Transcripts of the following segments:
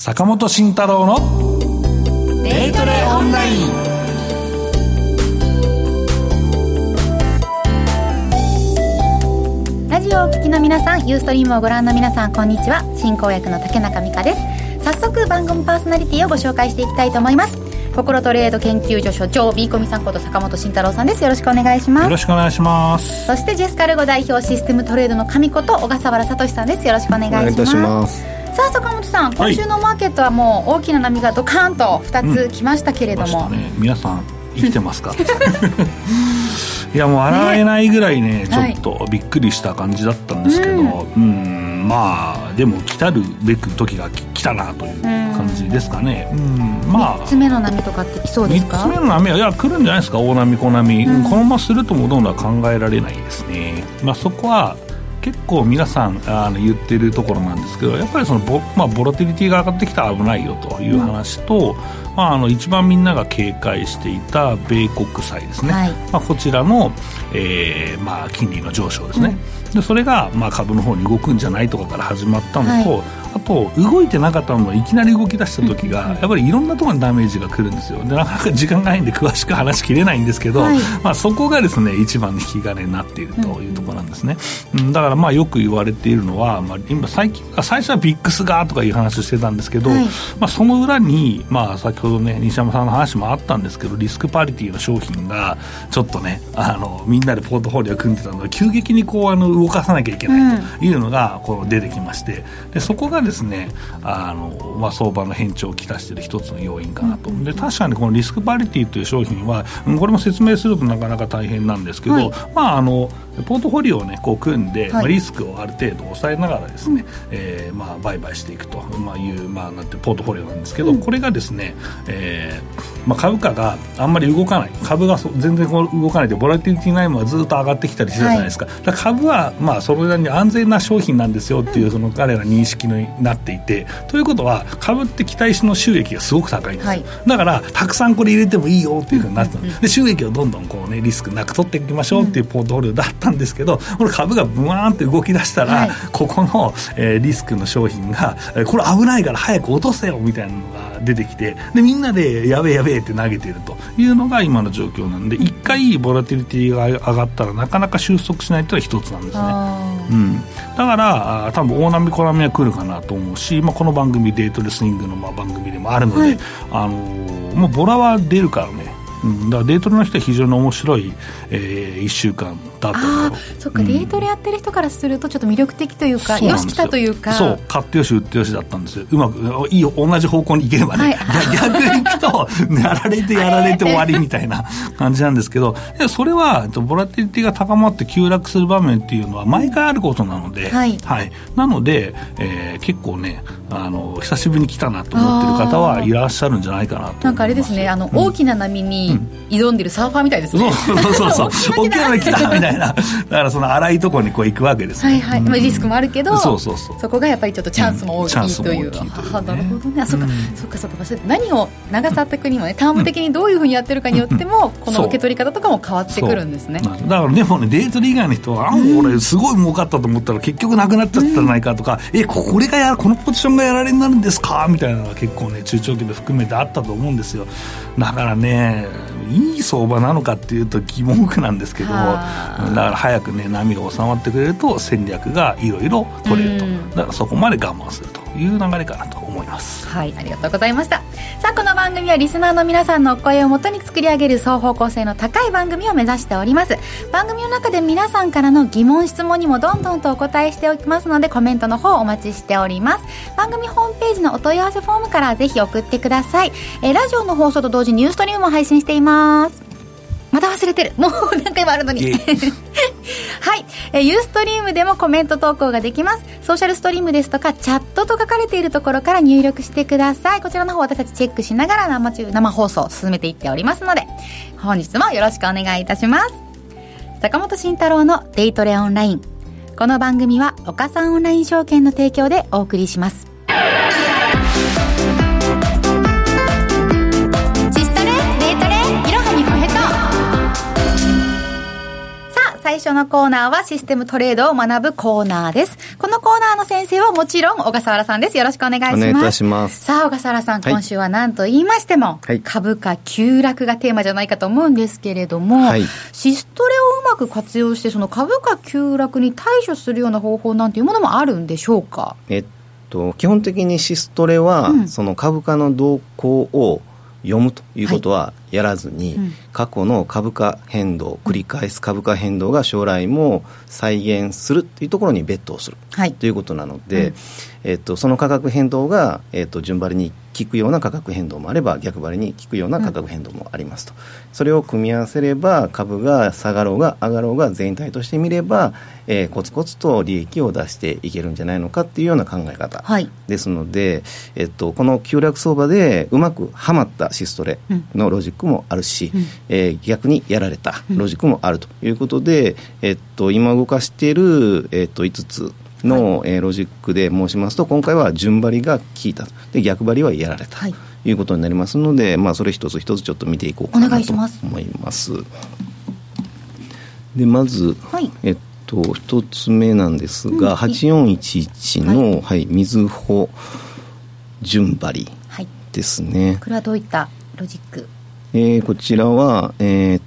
坂本慎太郎のデイトレオンライン。ラジオをお聞きの皆さんユーストリームをご覧の皆さんこんにちは。進行役の竹中美香です。早速番組パーソナリティをご紹介していきたいと思います。心トレード研究所所長ビーコミさんこと坂本慎太郎さんです。よろしくお願いします。よろしくお願いします。そしてジェスカルゴ代表システムトレードの神こと小笠原聡さんです。よろしくお願いします。お願いいたしますさあ坂本さん今週のマーケットはもう大きな波がドカーンと2つ来ましたけれども、うんね、皆さん生きてますか？いやもう笑えないぐらいね、ね、ちょっとびっくりした感じだったんですけど、はい、うんまあでも来たるべく時が来たなという感じですかね、うんまあ。3つ目の波とかって来そうですか？3つ目の波はいや来るんじゃないですか？大波小波、うん、このままするともどんどん考えられないですね。まあそこは結構皆さんあの言ってるところなんですけどやっぱりそのボ,、まあ、ボラティリティが上がってきたら危ないよという話と、うん、まあ、あの一番みんなが警戒していた米国債ですね、はい、まあ、こちらの、えーまあ、金利の上昇ですね、うん、でそれが、まあ、株の方に動くんじゃないとかから始まったのと、はいあと動いてなかったのがいきなり動き出した時が、やっぱりいろんなところにダメージがくるんですよ。でなかなか時間がないんで詳しく話しきれないんですけど、はい、まあ、そこがですね一番の引き金になっているというところなんですね、うん、だからまあよく言われているのは、まあ、今最近最初はビックスがとかいう話をしてたんですけど、はい、まあ、その裏に、まあ、先ほどね西山さんの話もあったんですけどリスクパリティの商品がちょっとねあのみんなでポートフォリオ組んでたのが急激にこうあの動かさなきゃいけないというのがこう出てきましてでそこがですねあの、まあ、相場の変調をきたしている一つの要因かなと、で確かにこのリスクパリティという商品はこれも説明するとなかなか大変なんですけど、はい、まああのポートフォリオを、ね、こう組んで、リスクをある程度抑えながらですね、うん、えー、まあ、売買していくと、まあ、いう、まあ、なんてポートフォリオなんですけど、うん、これがですね、えーまあ、株価があんまり動かない。株が全然こう動かないでボラティリティないものがずっと上がってきたりしてるじゃないですか,、だから株は、まあ、それなりに安全な商品なんですよっていうその彼ら認識になっていてということは株って期待値の収益がすごく高いんですよ、はい、だからたくさんこれ入れてもいいよっていうふうになってた、うんうん、で収益をどんどんこう、ね、リスクなく取っていきましょうっていうポートフォリオだったんですけどこの株がブワーンって動き出したら、はい、ここの、えー、リスクの商品が、えー、これ危ないから早く落とせよみたいなのが出てきてでみんなでやべえやべえって投げてるというのが今の状況なんで一回ボラティリティが上がったらなかなか収束しないというのは一つなんですね、うん、だからあ多分大波小波は来るかなと思うし、まあ、この番組デートレスイングのまあ番組でもあるので、はい、あのー、もうボラは出るからね。うん、だからデートレの人は非常に面白い、えー、1週間だと。あそっか、うん、デートレやってる人からするとちょっと魅力的というかよ。し来たというか。そう買ってよし売ってよしだったんですよ。うまくいいよ同じ方向に行ければね、はい、逆に行くとやられてやられて終わりみたいな感じなんですけど。それはボラティリティが高まって急落する場面っていうのは毎回あることなので、はい、はい、なので、えー、結構ねあの久しぶりに来たなと思ってる方はいらっしゃるんじゃないかなとなんかあれですねあの、うん、大きな波に挑んでるサーファーみたいですね、そうそうそう。大きな波来たみたいな。だからその荒いところにこう行くわけですはいはい、まあ、リスクもあるけどそうそうそう。そこがやっぱりちょっとチャンスも大きいという、うん、あなるほどね。あそっか、そっかそっか。何を長さ的にもねターム的にどういうふうにやってるかによっても、この受け取り方とかも変わってくるんですね。だからでもねデートリー以外の人はあ俺すごい儲かったと思ったら結局なくなっちゃったじゃないかとか、えこれがやこのポジションなやられになるんですかみたいなのが結構ね中長期で含めてあったと思うんですよだからねいい相場なのかっていうと疑問句なんですけどだから早くね波が収まってくれると戦略がいろいろ取れるとだからそこまで我慢するという流れかなと思います。はいありがとうございました。さあこの番組はリスナーの皆さんのお声をもとに作り上げる双方向性の高い番組を目指しております。番組の中で皆さんからの疑問質問にもどんどんとお答えしておきますのでコメントの方お待ちしております。番組ホームページのお問い合わせフォームからぜひ送ってください。えラジオの放送と同時にニューストリームも配信しています。また忘れてる。もう何回もあるのに。はい、えー、ユーストリームでもコメント投稿ができます。ソーシャルストリームですとかチャットと書かれているところから入力してください。こちらの方私たちチェックしながら生中生放送を進めていっておりますので本日もよろしくお願いいたします。坂本慎太郎のデイトレオンライン。この番組は岡三オンライン証券の提供でお送りします最最初のコーナーはシステムトレードを学ぶコーナーです。このコーナーの先生はもちろん小笠原さんです。よろしくお願いします。お願いいたします。さあ、小笠原さん、はい、今週は何と言いましても、はい、株価急落がテーマじゃないかと思うんですけれども、はい、シストレをうまく活用して、その株価急落に対処するような方法なんていうものもあるんでしょうか？えっと、基本的にシストレは、うん、その株価の動向を読むということはやらずに、はい。うん、過去の株価変動繰り返す株価変動が将来も再現するというところにベットをする、はい、ということなので、うん、えっと、その価格変動が、えっと、順張りに効くような価格変動もあれば逆張りに効くような価格変動もありますと、うん、それを組み合わせれば株が下がろうが上がろうが全体として見れば、えー、コツコツと利益を出していけるんじゃないのかっていうような考え方。ですので、はい、えっと、この急落相場でうまくはまったシストレのロジックもあるし、うん、えー、逆にやられたロジックもあるということで、えっと、今動かしている、えっと、5つの、はい、えー、ロジックで申しますと今回は順張りが効いたで逆張りはやられた、はい、ということになりますので、まあ、それ一つ一つちょっと見ていこうかなと思います。でまず、はい、えっと一つ目なんですが、うん、8411の、はい、はい、みずほ順張りですね、これはどういったロジック？えー、こちらはえー、っ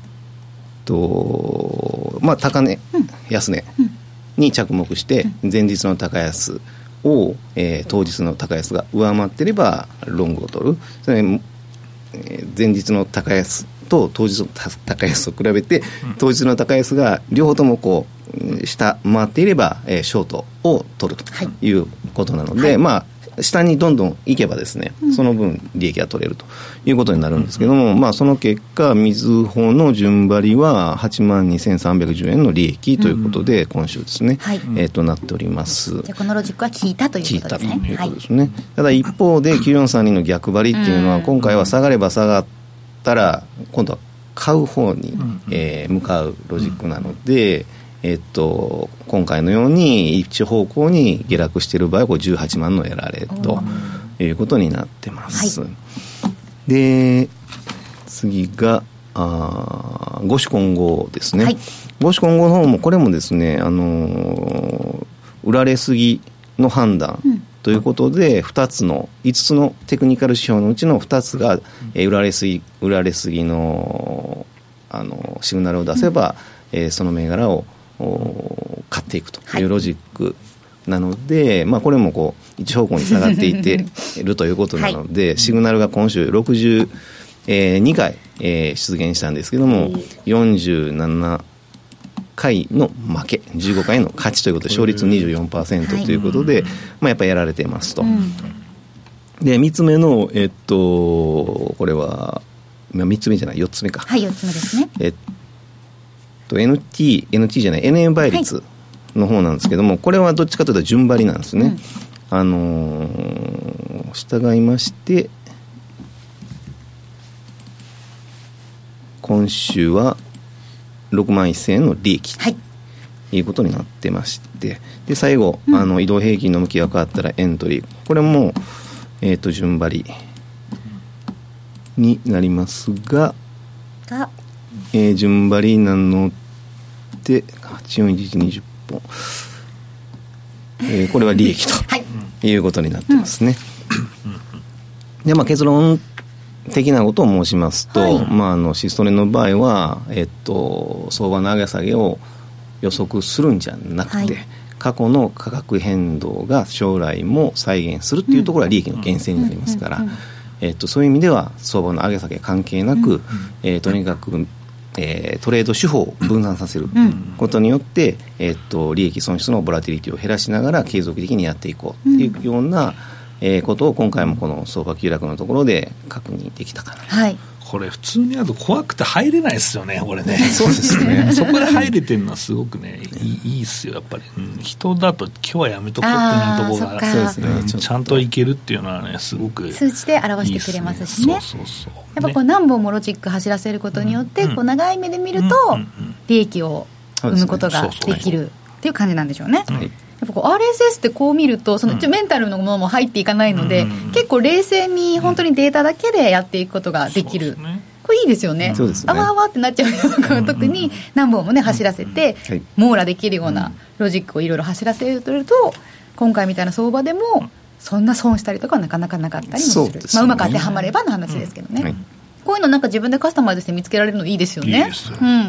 とまあ高値、うん、安値、うんに着目して前日の高安を、えー、当日の高安が上回ってればロングを取る。それ、えー、前日の高安と当日の高安と比べて、当日の高安が両方ともこう下回っていれば、えー、ショートを取るということなので、はい、まあ下にどんどん行けばですね、その分利益が取れるということになるんですけども、まあ、その結果、みずほの順張りは8万2310円の利益ということで、今週ですね、はい、えー、となっております。じゃこのロジックは効いたということですね。たということですね。はい、ただ一方で、9432の逆張りっていうのは、今回は下がれば下がったら、今度は買う方に、えー、向かうロジックなので、えっと、今回のように一方向に下落している場合はこ18万のやられということになってます。はい、で次があ五種混合ですね、はい、五種混合の方もこれもですね、あの売られすぎの判断、ということで2つの5つのテクニカル指標のうちの2つが、えー、売られすぎ売られすぎのあのシグナルを出せば、うん、えー、その銘柄を買っていくと。い。うロジックなので、はい、まあ、これもこう一方向に下がっていっているということなので、はい、シグナルが今週62回、えー、出現したんですけども、47回の負け15回の勝ちということで勝率24%ということで、まあ、やっぱりやられてますと。で3つ目の、えっと、これは3つ目じゃない4つ目か。はい4つ目ですね。えっと NT、NT じゃない、NM 倍率の方なんですけども、はい、これはどっちかというと順張りなんですね。うん、あのー、従いまして、今週は6万1000円の利益とい。うことになってまして、で最後、うん、あの移動平均の向きが変わったらエントリー、これも、えーと、順張りになりますが、えー、順張りなので841120本、えー、これは利益と、はい、いうことになってますね、うん、でまあ結論的なことを申しますと、はい、まあ、あのシストレの場合は、えっと、相場の上げ下げを予測するんじゃなくて、はい、過去の価格変動が将来も再現するっていうところは利益の源泉になりますから、えっと、そういう意味では相場の上げ下げ関係なく、えー、とにかくえー、トレード手法を分散させることによって、うん、えー、っと利益損失のボラティリティを減らしながら継続的にやっていこうっていうような、うん、えー、ことを今回もこの相場急落のところで確認できたかな、はい、これ普通にあると怖くて入れないですよねこれね。そうですね。そこで入れてるのはすごくねいいいいっすよやっぱり、うん、人だと今日はやめとこうっていうところがそうですね、うん、ちゃんといけるっていうのはねすごく数値で表してくれますしね、そうそうそうやっぱこう何本もロジック走らせることによって、こう長い目で見ると利益を生むことができるっていう感じなんでしょうね、はい。やっぱこう RSS ってこう見るとそのメンタルのものも入っていかないので、結構冷静に本当にデータだけでやっていくことができる、ここいいですよね。そうですね。あわあわってなっちゃうような特に何本もね、走らせて、はい。網羅できるようなロジックをいろいろ走らせると、今回みたいな相場でも、そんな損したりとかはなかなかなかったりもする。そうですねまあ、うまく当てはまればの話ですけどね。はいこういうのなんか自分でカスタマイズして見つけられるのいいですよね。いいですうん。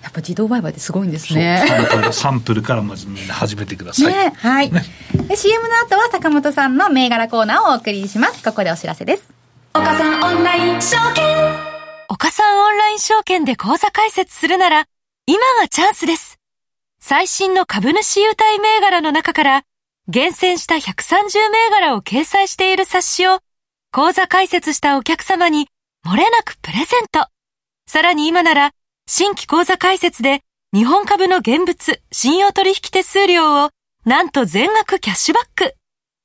やっぱ自動売買ってすごいんですそうね。サンプルサンプルからまず始めてください、ねはい、で CM の後は坂本さんの銘柄コーナーをお送りしますここでお知らせです岡さんオンライン証券岡さんオンライン証券で口座開設するなら、今がチャンスです。最新の株主優待銘柄の中から、厳選した130銘柄を掲載している冊子を、口座開設したお客様に漏れなくプレゼント。さらに今なら、新規口座開設で、日本株の現物、信用取引手数料を、なんと全額キャッシュバック。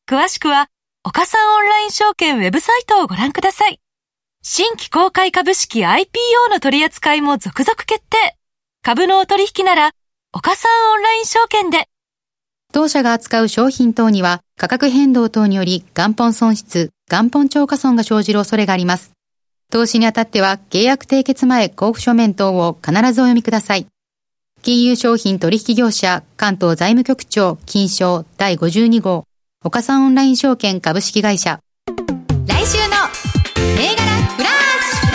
詳しくは、岡さんオンライン証券ウェブサイトをご覧ください。新規公開株式 IPO の取り扱いも続々決定。株のお取引なら、岡さんオンライン証券で。当社が扱う商品等には価格変動等により元本損失、元本超過損が生じる恐れがあります。投資にあたっては契約締結前交付書面等を必ずお読みください。金融商品取引業者関東財務局長金賞第52号岡さんオンライン証券株式会社来週の銘柄フラッシ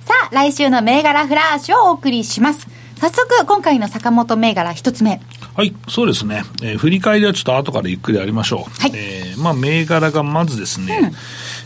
ュさあ来週の銘柄フラッシュをお送りします早速今回の坂本銘柄一つ目。はい、そうですね。えー振り返りはちょっと後からゆっくりやりましょう。はい。えーまあ、銘柄がまずですね、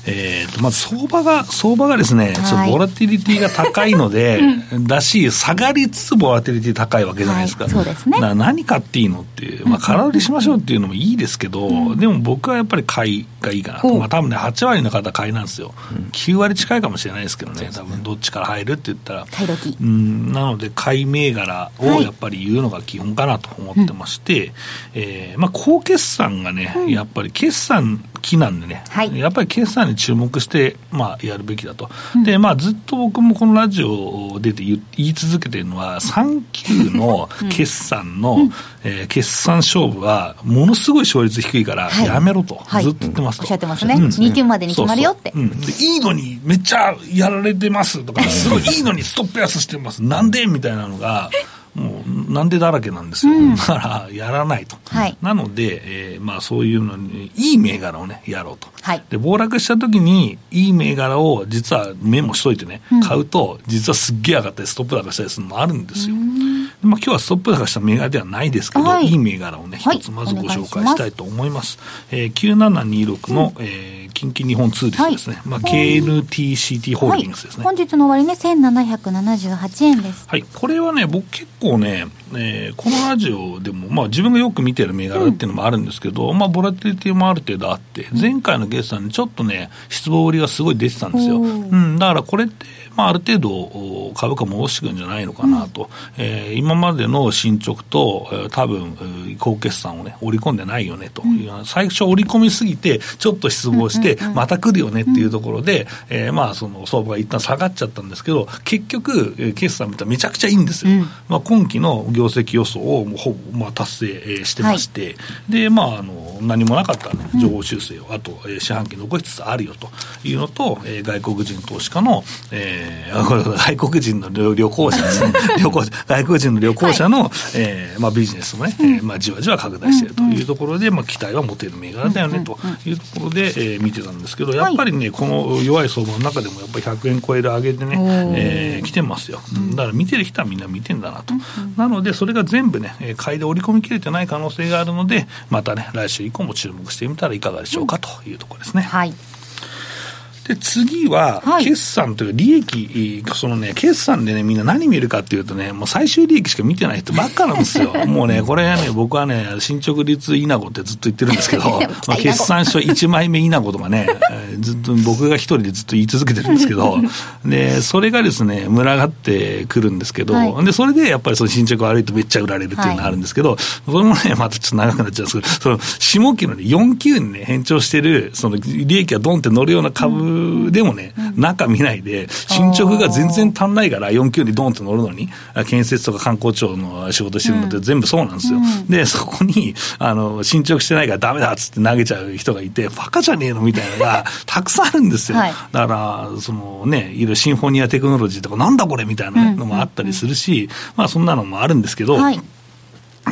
えーと、まず相場が、相場がですね、ちょっとボラティリティが高いので、だし、下がりつつボラティリティ高いわけじゃないですか。はいそうですね。何買っていいのっていう、まあ、空売りしましょうっていうのもいいですけど、でも僕はやっぱり買いがいいかなと。まあ、多分ね、8割の方買いなんですよ。9割近いかもしれないですけどね、多分どっちから入るって言ったら。買い時。うん、なので、買い銘柄をやっぱり言うのが基本かなと思ってまして、えーまあ、高決算がね、やっぱり決算期なんでね、はい。やっぱり決算に注目して、まあ、やるべきだと。で、まあ、ずっと僕もこのラジオを出て言言い続けてるのは、3級の決算の、えー決算勝負は、ものすごい勝率低いから、はい。やめろと、はい。ずっと言ってますと。おっしゃってますね。うん。2級までに決まるよって。そうそう。うん。でいいのにめっちゃやられてますとか、すごいいいのにストップ安してます、なんでみたいなのが、もうなんでだらけなんですよ、だからやらないと、はい。なので、えーまあ、そういうのに、いい銘柄をね、やろうと。はい。で暴落した時に、いい銘柄を実はメモしといてね、買うと、実はすっげえ上がったり、ストップ高したりするのもあるんですよ。でまあ、今日はストップ高した銘柄ではないですけど、はい。い、い銘柄をね、はい一つまずご紹介したいと思います。えー、9726の、えー近畿日本ツーリスですね。まあ、KNTCT ホールディングスですね。はい、本日の終わりね1778円です。はい、これはね、僕結構ね、えーこのラジオでも、まあ自分がよく見てる銘柄っていうのもあるんですけど、まあボラティリティもある程度あって、前回の決算にちょっとね、失望売りがすごい出てたんですよ。おうーん、だからこれって、まあある程度お株価戻してくるんじゃないのかなと。えー今までの進捗と、えー多分、えー高決算をね、織り込んでないよねと。いうような、最初織り込みすぎて、ちょっと失望して、また来るよねっていうところで、えーまあその相場が一旦下がっちゃったんですけど、結局、えー決算見たらめちゃくちゃいいんですよ。まあ今期の業績予想をもうほぼ、まあ、達成えーしてまして、で、まああの、何もなかったらね、情報修正を、あと、えー四半期残しつつあるよというのと、えー外国人投資家の、えーあこれ外国人の旅旅行者ですね、旅行者外国人の旅行者の、えーまあ、ビジネスもね、えーまあ、じわじわ拡大しているというところで、まあ、期待は持てる銘柄だよねというところで、えー見てたんですけど、やっぱりね、この弱い相場の中でも、やっぱり100円超える上げでね、えー来てますよ。だから見てる人はみんな見てんだなと。なので、それが全部ね、えー買いで織り込み切れてない可能性があるので、またね、来週以降も注目してみたらいかがでしょうかというところですね。はいで、次はは、い。決算というか、利益、そのね、決算でね、みんな何見るかっていうとね、もう最終利益しか見てない人ばっかなんですよ。もうね、これはね、僕はね、進捗率稲子ってずっと言ってるんですけど、まあ、決算書1枚目稲子とかね、え ーずっと僕が一人でずっと言い続けてるんですけど、で、それがですね、群がってくるんですけど、はい。で、それでやっぱりその進捗悪いとめっちゃ売られるっていうのがあるんですけど、それもね、またちょっと長くなっちゃうんですけど、その、下期のね、4級にね、変調してる、その、利益がドンって乗るような株株でもね、中見ないで、進捗が全然足んないから、4級にドンと乗るのに、建設とか観光庁の仕事してるのって全部そうなんですよ。で、そこに、あの、進捗してないからダメだっつって投げちゃう人がいて、バカじゃねえのみたいなのが たくさんあるんですよ。はい、だから、そのね、いろいろシンフォニアテクノロジーとか、なんだこれみたいなのもあったりするし、まあそんなのもあるんですけど、はい、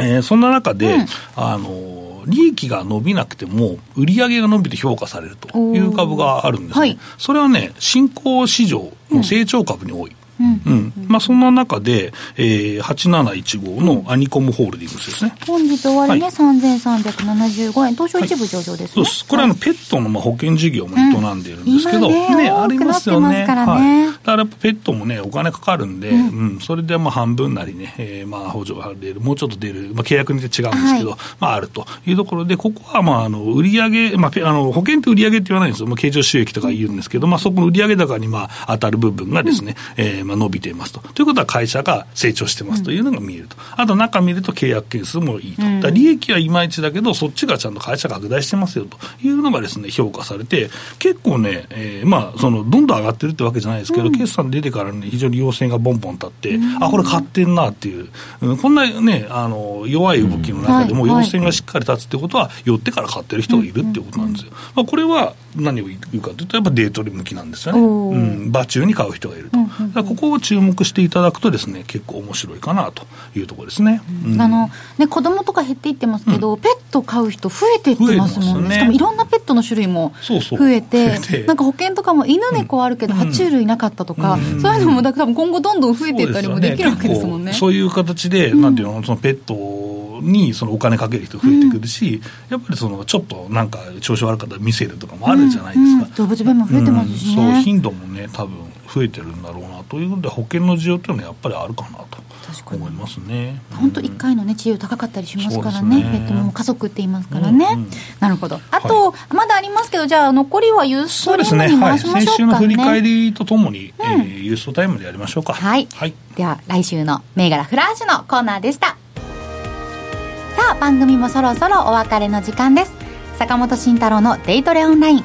えー、そんな中で、うん、あの、利益が伸びなくても、売上が伸びて評価されるという株があるんですね。はい、それはね、新興市場の成長株に多い。うんうん。まあ、そんな中で、えー、8715のアニコムホールディングスですね。本日終わりね、はい、3375円、東証一部上場です、ね、そうです。これはのペットのまあ保険事業も営んでいるんですけど、ね、ねありますよね。からね、はい、だからやっぱペットもね、お金かかるんで、うん、うん、それでまあ半分なりね、えー、まあ補助が出る、もうちょっと出る、まあ、契約によって違うんですけど、はい、まああるというところで、ここはまああの売上、まあ、あの保険って売上って言わないんですよ、まあ、経常収益とか言うんですけど、まあ、そこの売上高にまあ当たる部分がですね、うん、えー、まあ伸びていますと。ということは会社が成長してますというのが見えると。あと中見ると契約件数もいいと。だ利益はいまいちだけど、そっちがちゃんと会社拡大してますよと。いうのがですね、評価されて、結構ね、えー、まあ、その、どんどん上がってるってわけじゃないですけど、うん、決算出てからね、非常に要請がボンボン立って、うん、あ、これ買ってんなっていう、うん、こんなね、あの、弱い動きの中でも要請がしっかり立つってことは、寄ってから買ってる人がいるっていうことなんですよ。まあ、これは何を言うかというと、やっぱデートリ向きなんですよね。うん、場中に買う人がいると。ここを注目していただくとですね、結構面白いかなというところですね。うん、あのね子供とか減っていってますけど、うん、ペット飼う人増えていってますもんね、ね、しかもいろんなペットの種類も増えてなんか保険とかも犬猫あるけど、爬虫類なかったとか、うん、そういうのもだから多分今後どんどん増えていったりもできるわけですもんね。そういう形で、なんていうのそのペットにそのお金かける人増えてくるし、やっぱりそのちょっとなんか調子悪かったら見せるとかもあるじゃないですか、動物病も増えてますし、ね、そう頻度もね多分増えてるんだろうなということで保険の需要っていうのはやっぱりあるかなと思いますね。本当1回のね治療高かったりしますからね、ね。ペットも家族って言いますからね、うんうん、なるほど。あと、はい、まだありますけどじゃあ残りはユーストリームに回しましょうかね、ねはい、先週の振り返りとともに、うん、えー、ユーストタイムでやりましょうか。はい、はい、では来週の銘柄フラッシュのコーナーでしたさあ番組もそろそろお別れの時間です。坂本慎太郎のデイトレオンライン。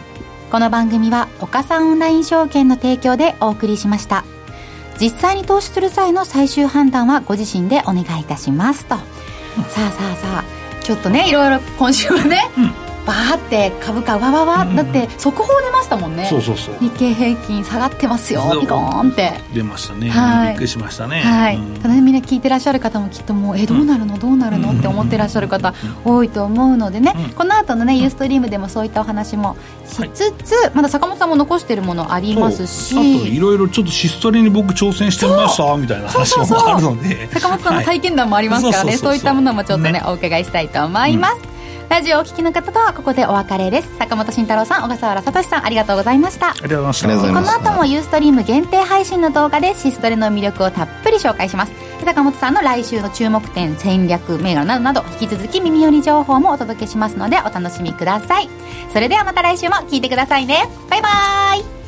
この番組は岡三オンライン証券の提供でお送りしました。実際に投資する際の最終判断はご自身でお願いいたしますと、さあさあさあちょっとねいろいろ今週はね、うん。バーって株価わわわ、だって速報出ましたもんね。そうそうそう。日経平均下がってますよピコーンって。出ましたね、はい、びっくりしましたね。はい、ただねみんな聞いてらっしゃる方もきっともうえどうなるの？どうなるの？って思ってらっしゃる方多いと思うのでね、この後のねユーストリームでもそういったお話もしつつ、はい、まだ坂本さんも残してるものありますし。あといろいろちょっとシストリに僕挑戦してみましたみたいな話もあるので。坂本さんの体験談もありますからね。そういったものもちょっとね、ね、お伺いしたいと思います、うんラジオをお聞きの方とはここでお別れです。坂本慎太郎さん小笠原聡さんありがとうございました。ありがとうございました。この後もユーストリーム限定配信の動画でシストレの魅力をたっぷり紹介します。坂本さんの来週の注目点戦略銘柄などなど引き続き耳寄り情報もお届けしますのでお楽しみください。それではまた来週も聞いてくださいね。バイバーイ